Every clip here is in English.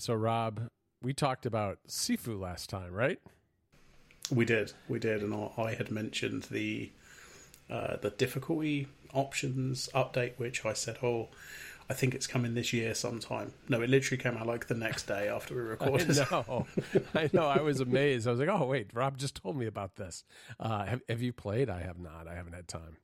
So, Rob, we talked about Sifu last time, right? We did, we did, and I, had mentioned the uh, the difficulty options update, which I said, oh, I think it's coming this year sometime. No, it literally came out like the next day after we recorded. I know, I know. I was amazed. I was like, oh wait, Rob just told me about this. Uh, have, have you played? I have not. I haven't had time.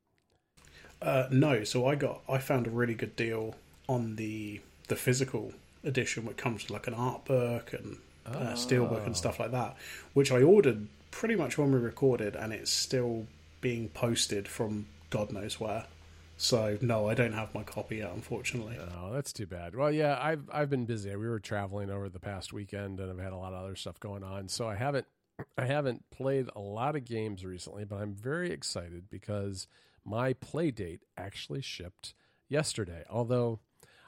Uh, no, so I got I found a really good deal on the the physical edition, which comes with like an art book and uh, oh. steelbook and stuff like that, which I ordered pretty much when we recorded, and it's still being posted from God knows where. So no, I don't have my copy yet, unfortunately. Oh, that's too bad. Well, yeah, I've I've been busy. We were traveling over the past weekend, and I've had a lot of other stuff going on. So I haven't I haven't played a lot of games recently, but I'm very excited because my Playdate actually shipped yesterday. Although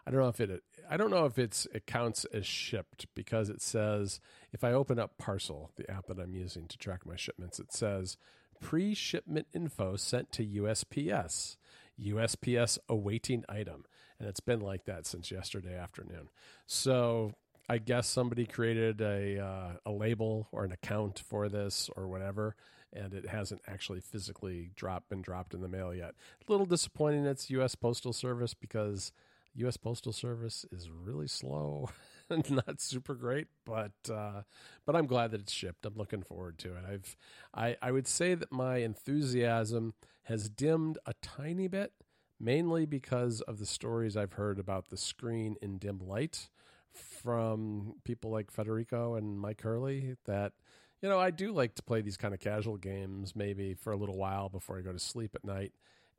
I don't know if it I don't know if it's it counts as shipped because it says if I open up Parcel, the app that I'm using to track my shipments, it says pre-shipment info sent to USPS. USPS awaiting item. And it's been like that since yesterday afternoon. So I guess somebody created a, uh, a label or an account for this or whatever, and it hasn't actually physically dropped been dropped in the mail yet. A little disappointing it's U.S. Postal Service because U.S. Postal Service is really slow. not super great, but uh, but I'm glad that it's shipped. I'm looking forward to it. I've I I would say that my enthusiasm has dimmed a tiny bit, mainly because of the stories I've heard about the screen in dim light from people like Federico and Mike Hurley. That you know I do like to play these kind of casual games, maybe for a little while before I go to sleep at night,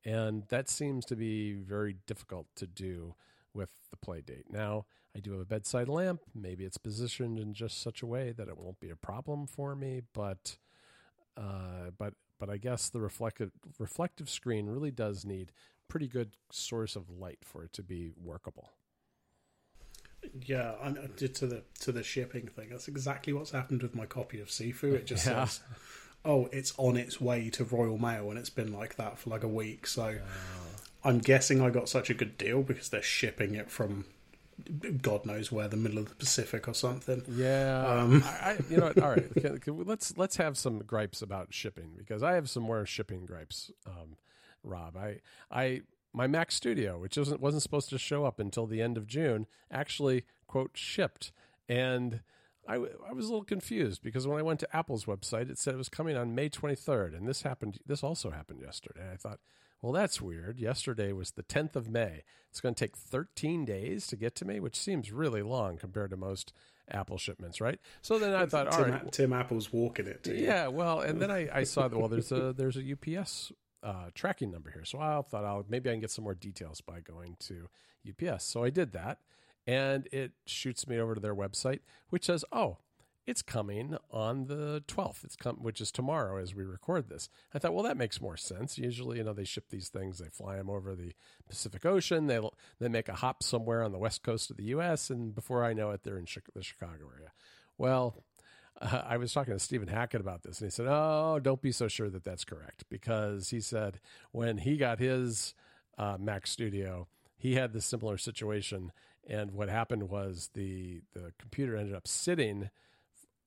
and that seems to be very difficult to do with the Playdate. Now, I do have a bedside lamp. Maybe it's positioned in just such a way that it won't be a problem for me, but uh, but but I guess the reflective reflective screen really does need pretty good source of light for it to be workable. Yeah, I to the to the shipping thing. That's exactly what's happened with my copy of Sifu. It just yeah. says, "Oh, it's on its way to Royal Mail," and it's been like that for like a week. So, I'm guessing I got such a good deal because they're shipping it from God knows where, the middle of the Pacific or something. Yeah, um. I, you know, what, all right. Can, can let's let's have some gripes about shipping because I have some more shipping gripes. Um, Rob, I I my Mac Studio, which wasn't wasn't supposed to show up until the end of June, actually quote shipped, and I, I was a little confused because when I went to Apple's website, it said it was coming on May 23rd, and this happened. This also happened yesterday. I thought, well, that's weird. Yesterday was the 10th of May. It's going to take 13 days to get to me, which seems really long compared to most Apple shipments, right? So then I thought, Tim, all right, Tim Apple's walking it. Yeah, well, and then I, I saw that well, there's a there's a UPS uh, tracking number here, so I thought I'll maybe I can get some more details by going to UPS. So I did that, and it shoots me over to their website, which says, oh, it's coming on the 12th it's come which is tomorrow as we record this. I thought well that makes more sense. Usually you know they ship these things they fly them over the pacific ocean. They they make a hop somewhere on the west coast of the us and before i know it they're in the chicago area. Well uh, I was talking to Stephen Hackett about this, and he said, "Oh, don't be so sure that that's correct," because he said when he got his uh, Mac Studio, he had this similar situation, and what happened was the the computer ended up sitting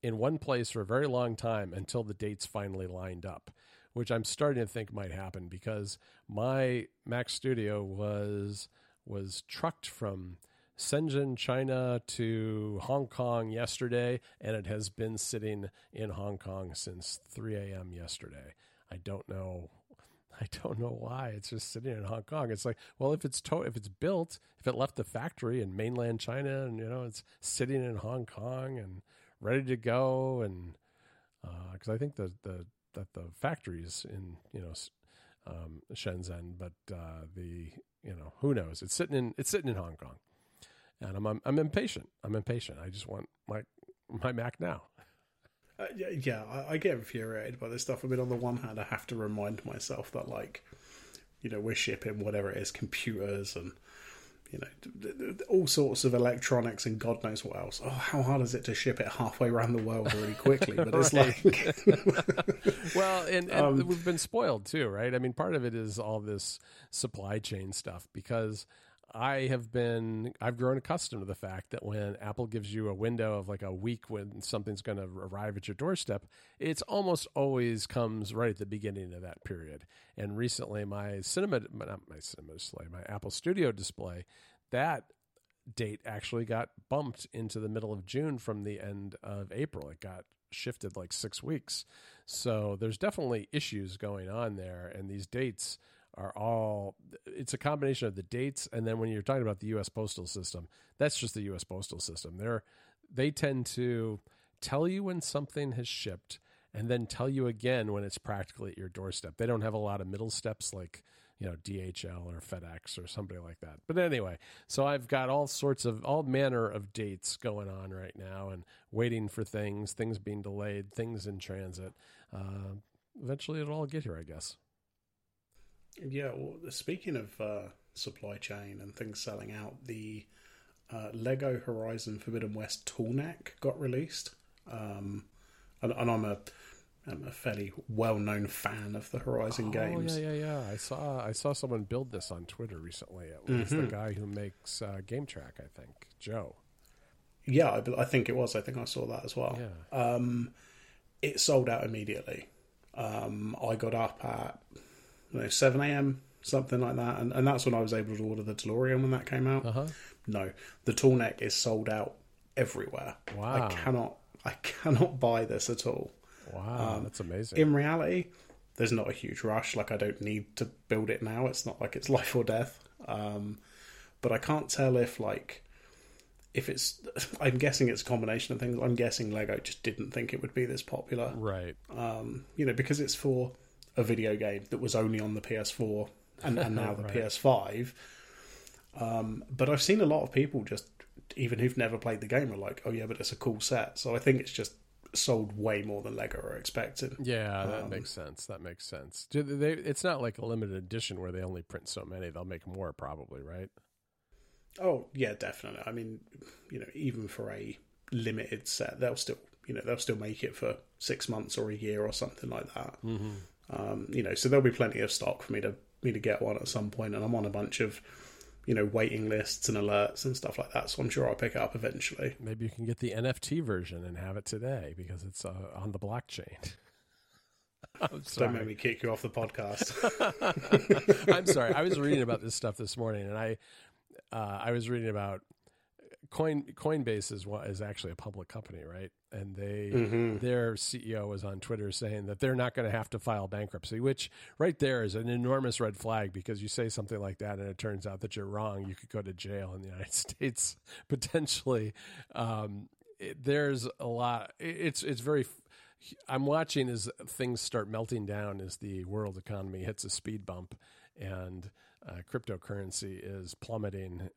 in one place for a very long time until the dates finally lined up, which I'm starting to think might happen because my Mac Studio was was trucked from Shenzhen, China to Hong Kong yesterday, and it has been sitting in Hong Kong since 3 a.m. yesterday. I don't know. I don't know why it's just sitting in Hong Kong. It's like, well, if it's to- if it's built, if it left the factory in mainland China, and you know it's sitting in Hong Kong, and ready to go, and because uh, I think the the that the factories in you know um, Shenzhen, but uh, the you know who knows? It's sitting in it's sitting in Hong Kong, and I'm I'm, I'm impatient. I'm impatient. I just want my my Mac now. Uh, yeah, yeah I, I, get infuriated by this stuff. I mean, on the one hand, I have to remind myself that like, you know, we're shipping whatever it is, computers and you know, all sorts of electronics and God knows what else. Oh, how hard is it to ship it halfway around the world really quickly? But it's like, well, and, and um, we've been spoiled too, right? I mean, part of it is all this supply chain stuff because I have been I've grown accustomed to the fact that when Apple gives you a window of like a week when something's going to arrive at your doorstep, it's almost always comes right at the beginning of that period. And recently, my cinema not my cinema display, my Apple Studio display, that date actually got bumped into the middle of June from the end of April. It got shifted like six weeks. So there's definitely issues going on there, and these dates are all it's a combination of the dates and then when you're talking about the US postal system that's just the US postal system. They're they tend to tell you when something has shipped and then tell you again when it's practically at your doorstep. They don't have a lot of middle steps like you know DHL or FedEx or somebody like that. But anyway so I've got all sorts of all manner of dates going on right now and waiting for things things being delayed things in transit. Uh, eventually it'll all get here I guess yeah, well, speaking of uh, supply chain and things selling out, the uh, Lego Horizon Forbidden West Tallneck got released, um, and, and, I'm a I'm a fairly well known fan of the Horizon oh, games. Yeah, yeah, yeah. I saw I saw someone build this on Twitter recently. It was mm-hmm. the guy who makes uh, GameTrack, I think, Joe. Yeah, I, I, think it was. I think I saw that as well. Yeah. Um, it sold out immediately. Um, I got up at know, 7 a.m., something like that. And, and that's when I was able to order the DeLorean when that came out. Uh-huh. No, the Tallneck is sold out everywhere. Wow. I cannot, I cannot buy this at all. Wow, um, that's amazing. In reality, there's not a huge rush. Like I don't need to build it now. It's not like it's life or death. Um, but I can't tell if like if it's. I'm guessing it's a combination of things. I'm guessing Lego just didn't think it would be this popular, right? Um, you know, because it's for a video game that was only on the PS4 and, and now the right. PS5. Um, but I've seen a lot of people just, even who've never played the game, are like, "Oh yeah, but it's a cool set." So I think it's just sold way more than Lego are expecting. Yeah, that um, makes sense. That makes sense. Do they? It's not like a limited edition where they only print so many. They'll make more, probably, right? Oh yeah, definitely. I mean, you know, even for a limited set, they'll still, you know, they'll still make it for six months or a year or something like that. Mm-hmm. Um, you know, so there'll be plenty of stock for me to me to get one at some point, and I'm on a bunch of you know waiting lists and alerts and stuff like that. So I'm sure I'll pick it up eventually. Maybe you can get the NFT version and have it today because it's uh, on the blockchain. Don't make me kick you off the podcast. I'm sorry. I was reading about this stuff this morning, and I uh, I was reading about Coin Coinbase is what is actually a public company, right? And they mm-hmm. their CEO was on Twitter saying that they're not going to have to file bankruptcy, which right there is an enormous red flag because you say something like that and it turns out that you're wrong, you could go to jail in the United States potentially. Um, it, there's a lot. It's it's very. I'm watching as things start melting down as the world economy hits a speed bump and uh, cryptocurrency is plummeting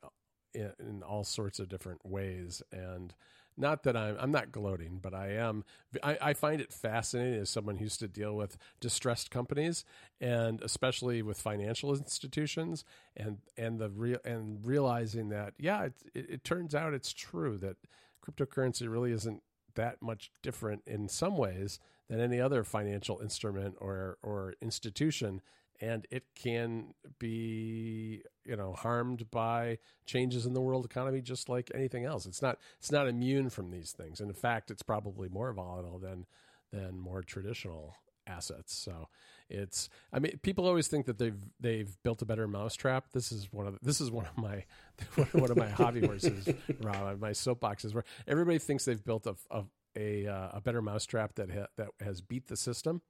in, all sorts of different ways. And not that I'm I'm not gloating, but I am. I, I, find it fascinating as someone who used to deal with distressed companies and especially with financial institutions and and the real and realizing that yeah, it, it, it turns out it's true that cryptocurrency really isn't that much different in some ways than any other financial instrument or or institution and it can be you know harmed by changes in the world economy just like anything else. It's not it's not immune from these things. And in fact it's probably more volatile than than more traditional assets. So it's i mean people always think that they've they've built a better mousetrap. This is one of the, this is one of my one of my hobby horses Rob, my soapboxes where everybody thinks they've built a a a, uh, a better mousetrap that ha, that has beat the system.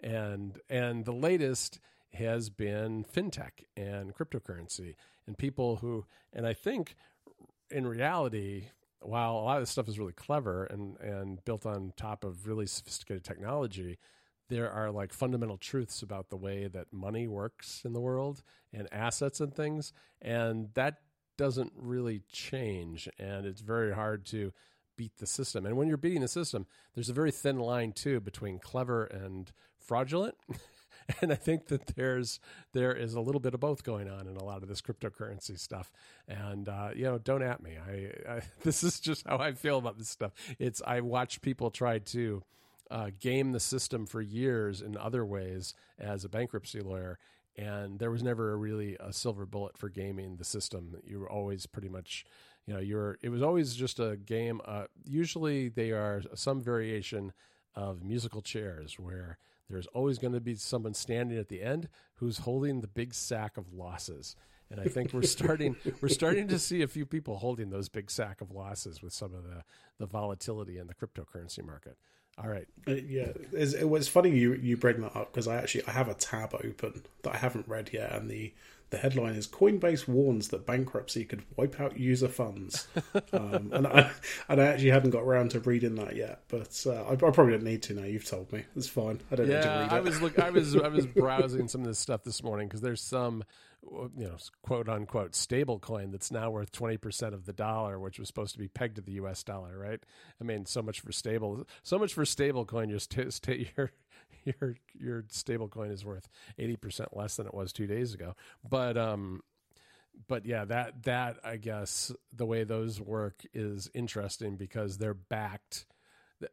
And and the latest has been fintech and cryptocurrency and people who, and I think in reality, while a lot of this stuff is really clever and, and built on top of really sophisticated technology, there are like fundamental truths about the way that money works in the world and assets and things. And that doesn't really change. And it's very hard to beat the system. And when you're beating the system, there's a very thin line too between clever and fraudulent. and I think that there's there is a little bit of both going on in a lot of this cryptocurrency stuff. And uh, you know, don't at me. I, I this is just how I feel about this stuff. It's I watch people try to uh, game the system for years in other ways as a bankruptcy lawyer, and there was never really a silver bullet for gaming the system. You were always pretty much, you know, you're. It was always just a game. Uh, usually, they are some variation of musical chairs where there's always going to be someone standing at the end who's holding the big sack of losses. And I think we're starting we're starting to see a few people holding those big sack of losses with some of the, the volatility in the cryptocurrency market. All right. Uh, yeah, it's, it was funny you you bring that up because I actually I have a tab open that I haven't read yet, and the the headline is Coinbase warns that bankruptcy could wipe out user funds, um, and I and I actually hadn't got around to reading that yet, but uh, I, I, probably don't need to now. You've told me it's fine. I don't yeah, need to read it. I was look, I was I was browsing some of this stuff this morning because there's some you know, quote unquote stable coin that's now worth 20% of the dollar, which was supposed to be pegged to the US dollar, right? I mean, so much for stable, so much for stable coin. Your, st- your, your, your stable coin is worth 80% less than it was two days ago. But, um, but yeah, that, that, I guess the way those work is interesting because they're backed.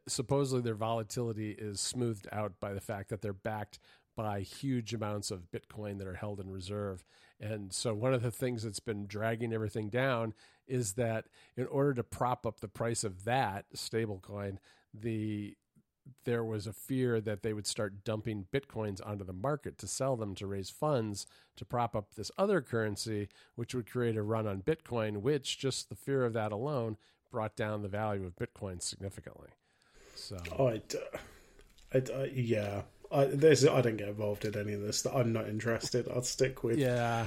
Supposedly their volatility is smoothed out by the fact that they're backed by huge amounts of Bitcoin that are held in reserve. And so, one of the things that's been dragging everything down is that in order to prop up the price of that stablecoin, the there was a fear that they would start dumping bitcoins onto the market to sell them to raise funds to prop up this other currency, which would create a run on Bitcoin, which just the fear of that alone brought down the value of Bitcoin significantly. So, I, I, I yeah, I, this, I don't get involved in any of this. I'm not interested. I'll stick with. Yeah.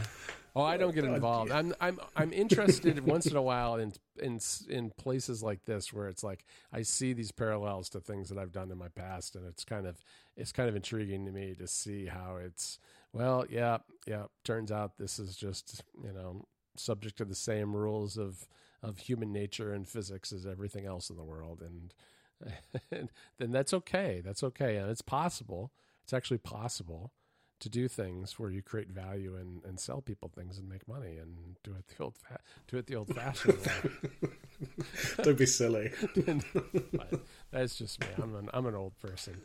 Oh, I don't get involved. I'm I'm I'm interested once in a while in in in places like this where it's like I see these parallels to things that I've done in my past, and it's kind of it's kind of intriguing to me to see how it's. Well, yeah, yeah. Turns out this is just you know subject to the same rules of of human nature and physics as everything else in the world, and then that's okay. That's okay. And it's possible. It's actually possible to do things where you create value and, and sell people things and make money and do it the old fa- do it the old fashioned way. Don't be silly. that's just me. I'm an I'm an old person.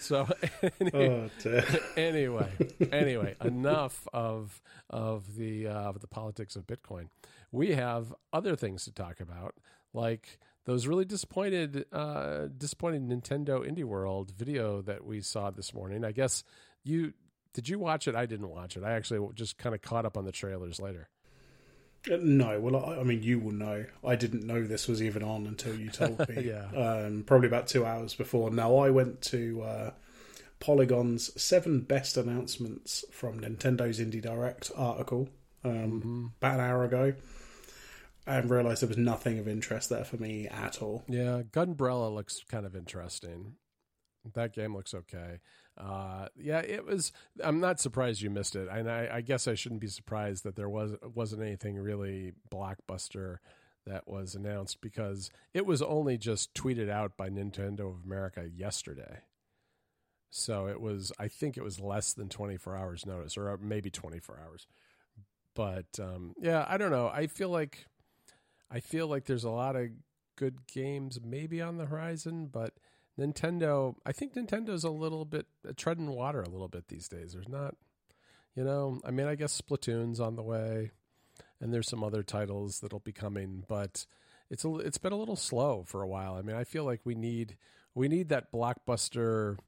So anyway, oh, anyway, anyway, enough of of the uh, of the politics of Bitcoin. We have other things to talk about, like those really disappointed, uh, disappointed Nintendo Indie World video that we saw this morning. I guess you did you watch it? I didn't watch it. I actually just kind of caught up on the trailers later. Uh, no, well, I, I, mean, you will know. I didn't know this was even on until you told me. yeah, um, probably about two hours before. Now, I went to uh, Polygon's seven best announcements from Nintendo's Indie Direct article um, mm-hmm. about an hour ago and realized there was nothing of interest there for me at all. Yeah, Gunbrella looks kind of interesting. That game looks okay. Uh, yeah, it was. I'm not surprised you missed it, and I, I, guess I shouldn't be surprised that there was wasn't anything really blockbuster that was announced because it was only just tweeted out by Nintendo of America yesterday. So it was. I think it was less than 24 hours notice, or maybe 24 hours. But um, yeah, I don't know. I feel like I feel like there's a lot of good games maybe on the horizon, but Nintendo, I think Nintendo's a little bit uh, treading water a little bit these days. There's not, you know, I mean, I guess Splatoon's on the way, and there's some other titles that'll be coming, but it's a, it's been a little slow for a while. I mean, I feel like we need we need that blockbuster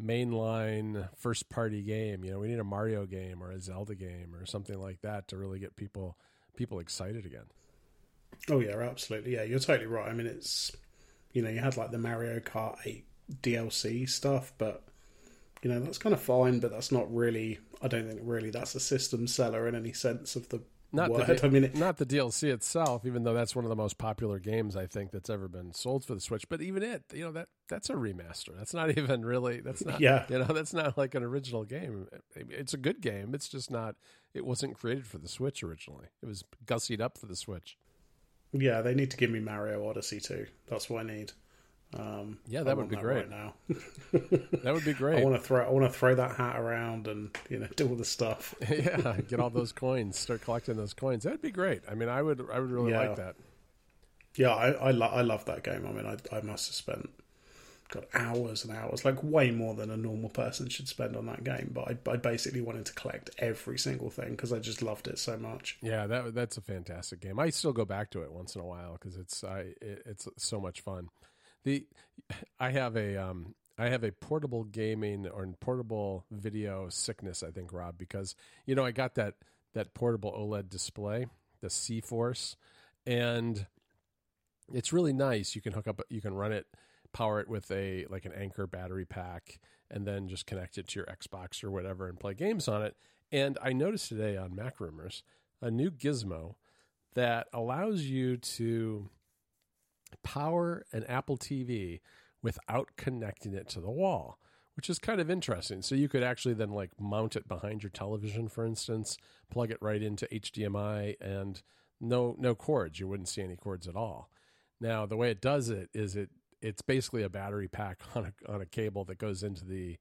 mainline first party game. You know, we need a Mario game or a Zelda game or something like that to really get people people excited again. Oh yeah, absolutely. Yeah, you're totally right. I mean, it's you know you had like the Mario Kart 8 DLC stuff, but you know that's kind of fine. But that's not really. I don't think really that's a system seller in any sense of the not word. The, I mean, it, not the DLC itself, even though that's one of the most popular games I think that's ever been sold for the Switch. But even it, you know that that's a remaster. That's not even really. That's not. Yeah. You know, that's not like an original game. It's a good game. It's just not. It wasn't created for the Switch originally. It was gussied up for the Switch. Yeah, they need to give me Mario Odyssey too. That's what I need. Um, yeah, that would be great. Right now, that would be great. I want to throw. I want to throw that hat around and you know do all the stuff. yeah, get all those coins. Start collecting those coins. That'd be great. I mean, I would. I would really yeah. like that. Yeah, I I, lo- I love that game. I mean, I I must have spent got hours and hours, like way more than a normal person should spend on that game. But I, I basically wanted to collect every single thing because I just loved it so much. Yeah, that that's a fantastic game. I still go back to it once in a while because it's I it, it's so much fun. The I have a um I have a portable gaming or portable video sickness. I think Rob because you know I got that that portable OLED display, the C Force, and it's really nice. You can hook up, you can run it, power it with a like an Anker battery pack, and then just connect it to your Xbox or whatever and play games on it. And I noticed today on MacRumors a new gizmo that allows you to power an Apple TV without connecting it to the wall, which is kind of interesting. So you could actually then like mount it behind your television, for instance, plug it right into HDMI, and no no cords. You wouldn't see any cords at all. Now the way it does it is it it's basically a battery pack on a on a cable that goes into the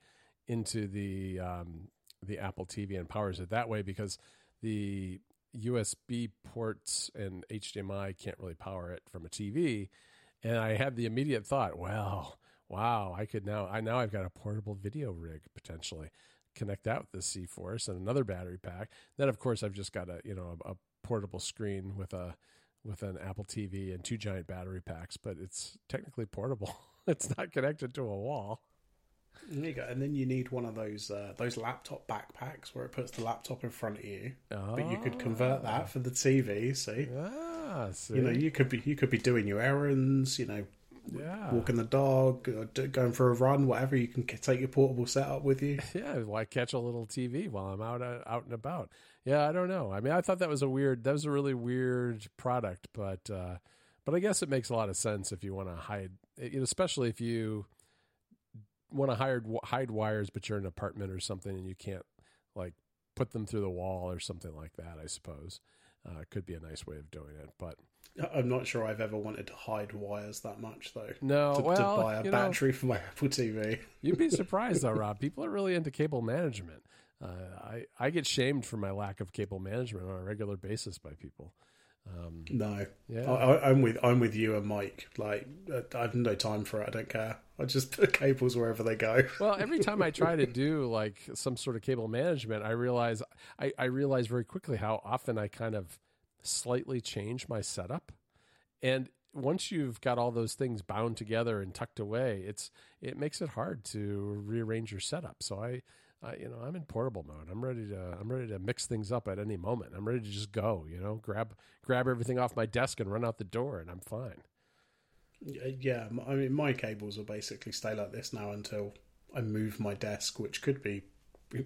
into the um, the Apple TV and powers it that way because the USB ports and HDMI can't really power it from a TV. And I had the immediate thought, well, wow, I could now I now I've got a portable video rig potentially. Connect that with the C Force and another battery pack. Then of course I've just got a you know a, a portable screen with a with an Apple TV and two giant battery packs, but it's technically portable. it's not connected to a wall. There you go. And then you need one of those uh, those laptop backpacks where it puts the laptop in front of you. Oh. But you could convert that for the TV. See? Ah, see? You know, you could be you could be doing your errands. You know, yeah. walking the dog, going for a run, whatever. You can take your portable setup with you. Yeah, why catch a little TV while I'm out uh, out and about? Yeah, I don't know. I mean, I thought that was a weird, that was a really weird product, but uh, but I guess it makes a lot of sense if you want to hide, especially if you want to hide hide wires, but you're in an apartment or something and you can't like put them through the wall or something like that. I suppose uh, could be a nice way of doing it, but I'm not sure I've ever wanted to hide wires that much, though. No, to, well, to buy a battery know, for my Apple TV. you'd be surprised, though, Rob. People are really into cable management. Uh, I I get shamed for my lack of cable management on a regular basis by people. Um, no, yeah, I, am with I'm with you and Mike. Like I have no time for it. I don't care. I just put cables wherever they go. well, every time I try to do like some sort of cable management, I realize I, I realize very quickly how often I kind of slightly change my setup. And once you've got all those things bound together and tucked away, it's it makes it hard to rearrange your setup. So I, I you know, I'm in portable mode. I'm ready to I'm ready to mix things up at any moment. I'm ready to just go, you know, grab grab everything off my desk and run out the door and I'm fine. Yeah, I mean my cables will basically stay like this now until I move my desk, which could be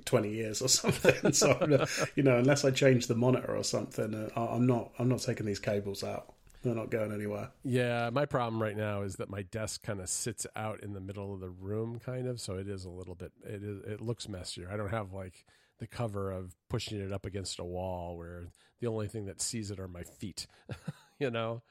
20 years or something. so, you know, unless I change the monitor or something, uh, I'm not I'm not taking these cables out. They're not going anywhere. Yeah, my problem right now is that my desk kind of sits out in the middle of the room, kind of. So it is a little bit. It is. It looks messier. I don't have like the cover of pushing it up against a wall where the only thing that sees it are my feet. you know.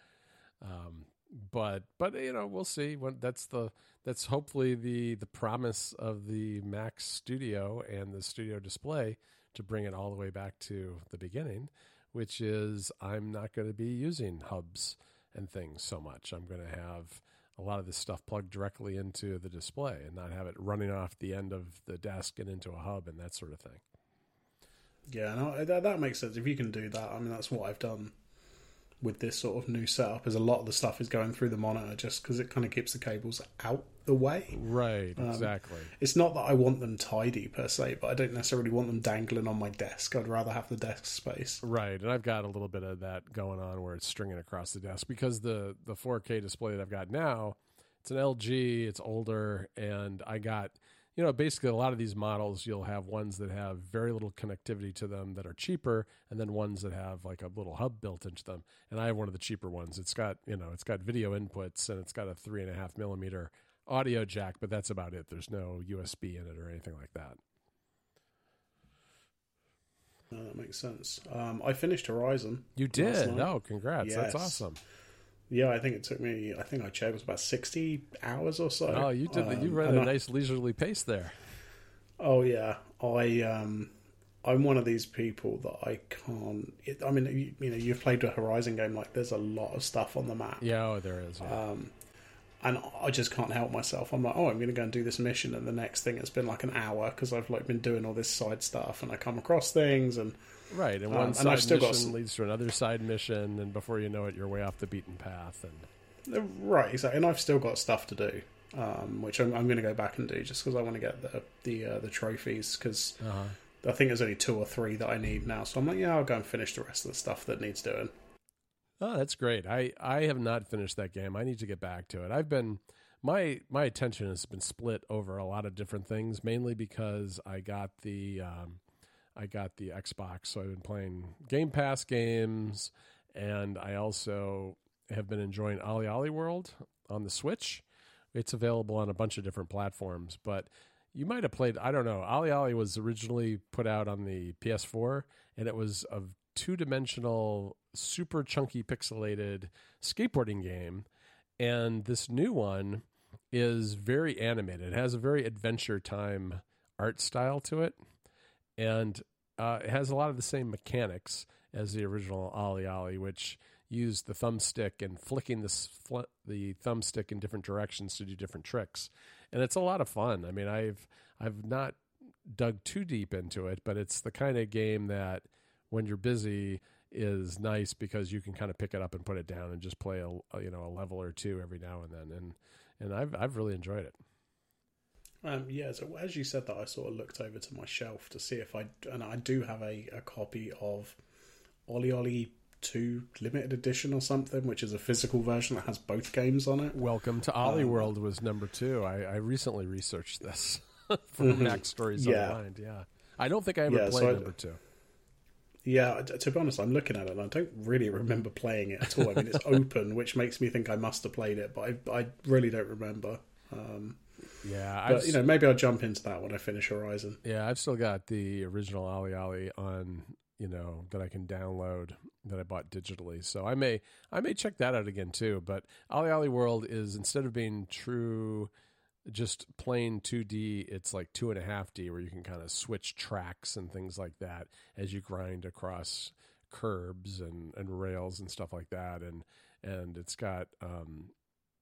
Um, but but you know we'll see when that's the that's hopefully the the promise of the Mac Studio and the Studio Display to bring it all the way back to the beginning, which is I'm not going to be using hubs and things so much. I'm going to have a lot of this stuff plugged directly into the display and not have it running off the end of the desk and into a hub and that sort of thing. Yeah, no, that, that makes sense. If you can do that, I mean, that's what I've done with this sort of new setup is a lot of the stuff is going through the monitor just because it kind of keeps the cables out the way. Right, um, exactly. It's not that I want them tidy per se, but I don't necessarily want them dangling on my desk. I'd rather have the desk space. Right, and I've got a little bit of that going on where it's stringing across the desk because the the 4K display that I've got now, it's an LG, it's older, and I got you know, basically a lot of these models, you'll have ones that have very little connectivity to them that are cheaper, and then ones that have like a little hub built into them. And I have one of the cheaper ones. It's got, you know, it's got video inputs and it's got a three and a half millimeter audio jack, but that's about it. There's no USB in it or anything like that. Uh, that makes sense. Um, I finished Horizon. You did? No, congrats. Yes. That's awesome. Yeah, I think it took me. I think I checked it was about sixty hours or so. Oh, you did. Um, you ran a I, nice leisurely pace there. Oh yeah, I um, I'm one of these people that I can't. It, I mean, you, you, know, you've played a Horizon game like there's a lot of stuff on the map. Yeah, oh, there is. Yeah. Um, and I just can't help myself. I'm like, oh, I'm going to go and do this mission, and the next thing it's been like an hour because I've like been doing all this side stuff, and I come across things, and right, and Um, one and side got mission leads to another side mission, and before you know it, you're way off the beaten path. And uh, right, exactly. And I've still got stuff to do, um, which I'm, I'm going to go back and do just because I want to get the the uh, the trophies because I think there's only two or three that I need now. So I'm like, yeah, I'll go and finish the rest of the stuff that needs doing. Oh, that's great. I I have not finished that game. I need to get back to it. I've been my my attention has been split over a lot of different things, mainly because I got the um, I got the Xbox, so I've been playing Game Pass games, and I also have been enjoying OlliOlli World on the Switch. It's available on a bunch of different platforms, but you might have played. I don't know. OlliOlli was originally put out on the PS4, and it was a two-dimensional, super chunky, pixelated skateboarding game. And this new one is very animated. It has a very Adventure Time art style to it, and uh, it has a lot of the same mechanics as the original OlliOlli, which used the thumbstick and flicking the fl- the thumbstick in different directions to do different tricks, and it's a lot of fun. I mean, I've I've not dug too deep into it, but it's the kind of game that when you're busy is nice because you can kind of pick it up and put it down and just play a, a you know a level or two every now and then, and and I've I've really enjoyed it. Um, yeah, so as you said that, I sort of looked over to my shelf to see if I and I do have a, a copy of OlliOlli Two Limited Edition or something, which is a physical version that has both games on it. Welcome to Ollie Um, World was number two. I, I recently researched this from MacStories Mm-hmm. Yeah. Unwind. Yeah, I don't think I ever Yeah, so played I- number two. Yeah, to be honest, I'm looking at it and I don't really remember playing it at all. I mean, it's open, which makes me think I must have played it, but I, I really don't remember. Um, Yeah, but I've, you know, maybe I'll jump into that when I finish Horizon. yeah, I've still got the original OlliOlli on you know that I can download that I bought digitally. So I may I may check that out again too. But OlliOlli World is instead of being true just plain 2D, it's like two and a half D where you can kind of switch tracks and things like that as you grind across curbs and, and rails and stuff like that. And, and it's got, um,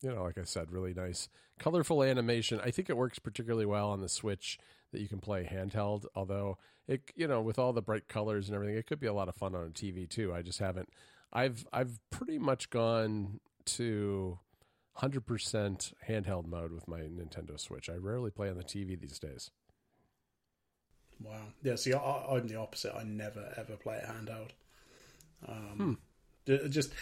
you know, like I said, really nice, colorful animation. I think it works particularly well on the Switch that you can play handheld. Although it, you know, with all the bright colors and everything, it could be a lot of fun on a TV too. I just haven't. I've I've pretty much gone to 100% handheld mode with my Nintendo Switch. I rarely play on the TV these days. Wow. Yeah, see, I, I'm the opposite. I never ever play it handheld. Um, ju- Just,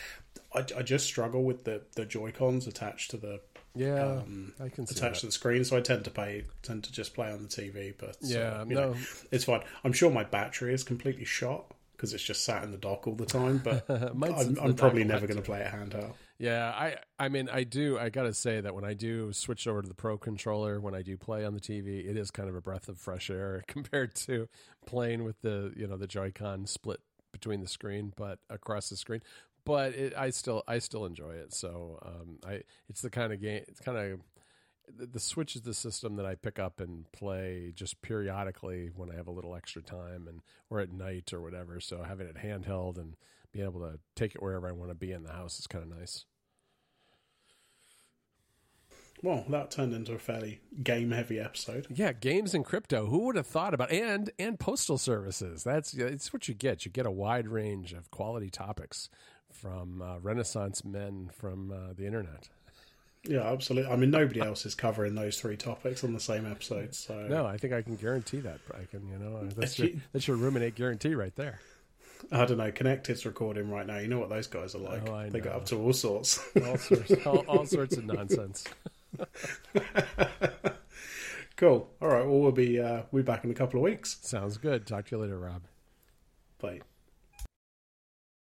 I, I just struggle with the, the Joy Cons attached to the Yeah, um, I can see attached to the screen, so I tend to play tend to just play on the TV. But uh, Yeah, no, know, it's fine. I'm sure my battery is completely shot because it's just sat in the dock all the time. But I'm, I'm probably never going to play it handheld. Yeah, I I mean I do I got to say that when I do switch over to the Pro controller when I do play on the TV, it is kind of a breath of fresh air compared to playing with the, you know, the Joy-Con split between the screen but across the screen. But it, I still I still enjoy it. So, um I it's the kind of game it's kind of the, the Switch is the system that I pick up and play just periodically when I have a little extra time and or at night or whatever. So having it handheld and being able to take it wherever I want to be in the house is kind of nice. Well, that turned into a fairly game heavy episode. Yeah, games and crypto. Who would have thought about and and postal services? That's it's what you get. You get a wide range of quality topics from uh, Renaissance men from uh, the internet. Yeah, absolutely. I mean, nobody else is covering those three topics on the same episode. So No, I think I can guarantee that. I can, you know, that's your, that's your ruminate guarantee right there. I don't know. Connected's recording right now. You know what those guys are like. Oh, they know. up to all sorts. All sorts, all, all sorts of nonsense. cool. All right. Well, we'll be uh, we'll be back in a couple of weeks. Sounds good. Talk to you later, Rob. Bye.